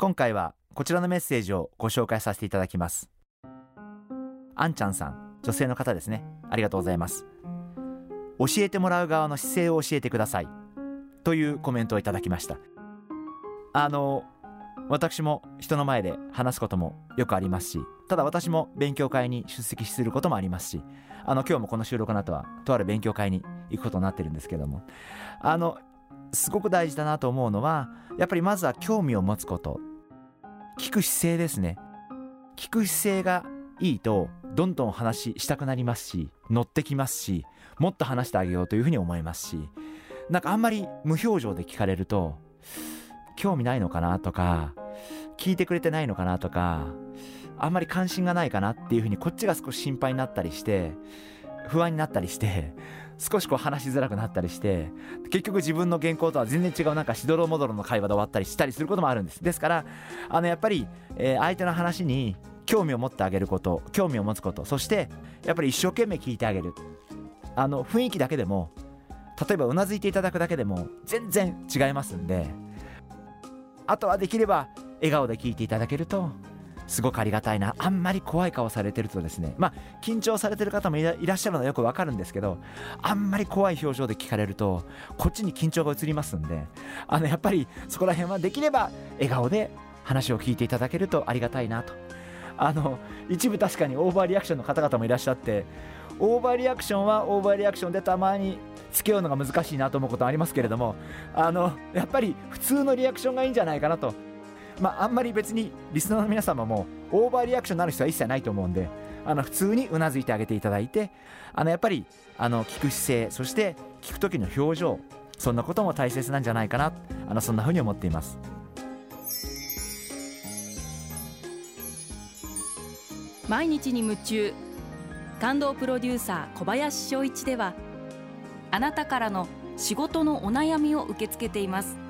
今回はこちらのメッセージをご紹介させていただきます。あんちゃんさん女性の方ですね。ありがとうございます。教えてもらう側の姿勢を教えてください。というコメントをいただきました。あの私も人の前で話すこともよくありますしただ私も勉強会に出席することもありますしあの今日もこの収録の後はとある勉強会に行くことになってるんですけども。あのすごく大事だなと思うのはやっぱりまずは興味を持つこと。聞く姿勢ですね。聞く姿勢がいいとどんどん話したくなりますし乗ってきますしもっと話してあげようというふうに思いますしなんかあんまり無表情で聞かれると興味ないのかなとか聞いてくれてないのかなとかあんまり関心がないかなっていうふうにこっちが少し心配になったりして不安になったりして少しこう話しづらくなったりして結局自分の原稿とは全然違うなんかしどろもどろの会話で終わったりしたりすることもあるんです。ですからあのやっぱり、えー、相手の話に興味を持ってあげること興味を持つことそしてやっぱり一生懸命聞いてあげる。あの雰囲気だけでも例えばうなずいていただくだけでも全然違いますんであとはできれば笑顔で聞いていただけるとすごくありがたいな。あんまり怖い顔されてるとですね。まあ緊張されてる方もいらっしゃるのはよくわかるんですけどあんまり怖い表情で聞かれるとこっちに緊張が移りますんであのやっぱりそこら辺はできれば笑顔で話を聞いていただけるとありがたいなと。あの一部確かにオーバーリアクションの方々もいらっしゃってオーバーリアクションはオーバーリアクションでたまに付き合うのが難しいなと思うことありますけれどもあのやっぱり普通のリアクションがいいんじゃないかなとまあ、あんまり別にリスナーの皆様もオーバーリアクションになる人は一切ないと思うんであの普通にうなずいてあげていただいてあのやっぱりあの聞く姿勢そして聞く時の表情そんなことも大切なんじゃないかなあのそんなふうに思っています。毎日に夢中。感動プロデューサー小林翔一ではあなたからの仕事のお悩みを受け付けています。